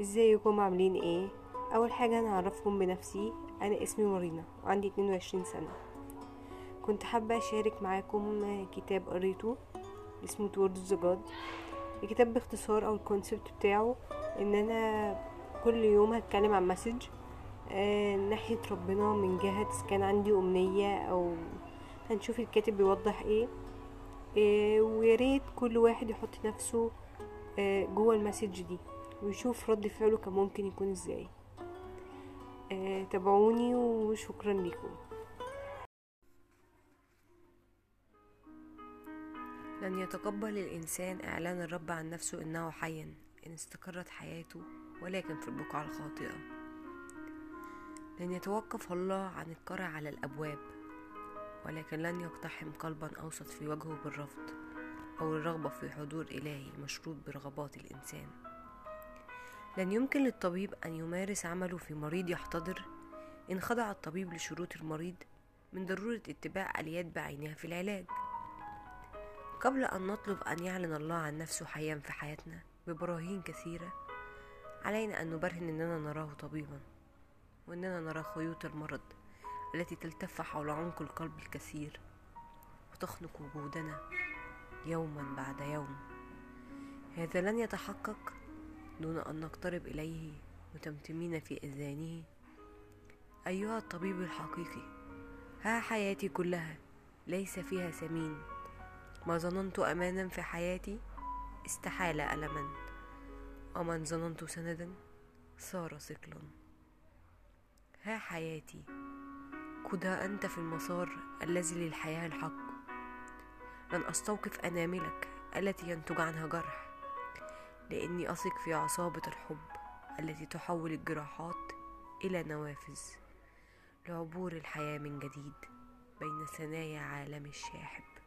ازيكم عاملين إيه؟ أول حاجة أنا اعرفكم بنفسي. أنا اسمي مارينا وعندي 22 سنة. كنت حابة أشارك معاكم كتاب قريته اسمه Towards the God الكتاب باختصار أو ال concept بتاعه إن أنا كل يوم هتكلم عن message آه ناحية ربنا من جهة كان عندي أمنية أو هنشوف الكاتب بيوضح إيه. آه وياريت كل واحد يحط نفسه آه جوه المسج دي. ويشوف رد فعله كان ممكن يكون إزاي. آه تابعوني وشكرا لكم لن يتقبل الإنسان إعلان الرب عن نفسه إنه حي إن استقرت حياته ولكن في البقعة الخاطئة. لن يتوقف الله عن القرع على الأبواب ولكن لن يقتحم قلبا أوسط في وجهه بالرفض أو الرغبة في حضور إلهي مشروط برغبات الإنسان. لن يمكن للطبيب أن يمارس عمله في مريض يحتضر. إن خضع الطبيب لشروط المريض من ضرورة اتباع آليات بعينها في العلاج. قبل أن نطلب أن يعلن الله عن نفسه حيا في حياتنا ببراهين كثيرة علينا أن نبرهن أننا نراه طبيبا وأننا نرى خيوط المرض التي تلتف حول عمق القلب الكثير وتخنق وجودنا يوما بعد يوم. هذا لن يتحقق دون أن نقترب إليه متمتمين في أذانه. أيها الطبيب الحقيقي ها حياتي كلها ليس فيها سمين. ما ظننت أمانا في حياتي استحال ألما. ومن ظننت سندا صار ثقلا ها حياتي قدها أنت في المسار الذي للحياة الحق. لن أستوقف أناملك التي ينتج عنها جرح. لأني أثق في عصابة الحب التي تحول الجراحات إلى نوافذ لعبور الحياة من جديد بين ثنايا عالم الشاحب.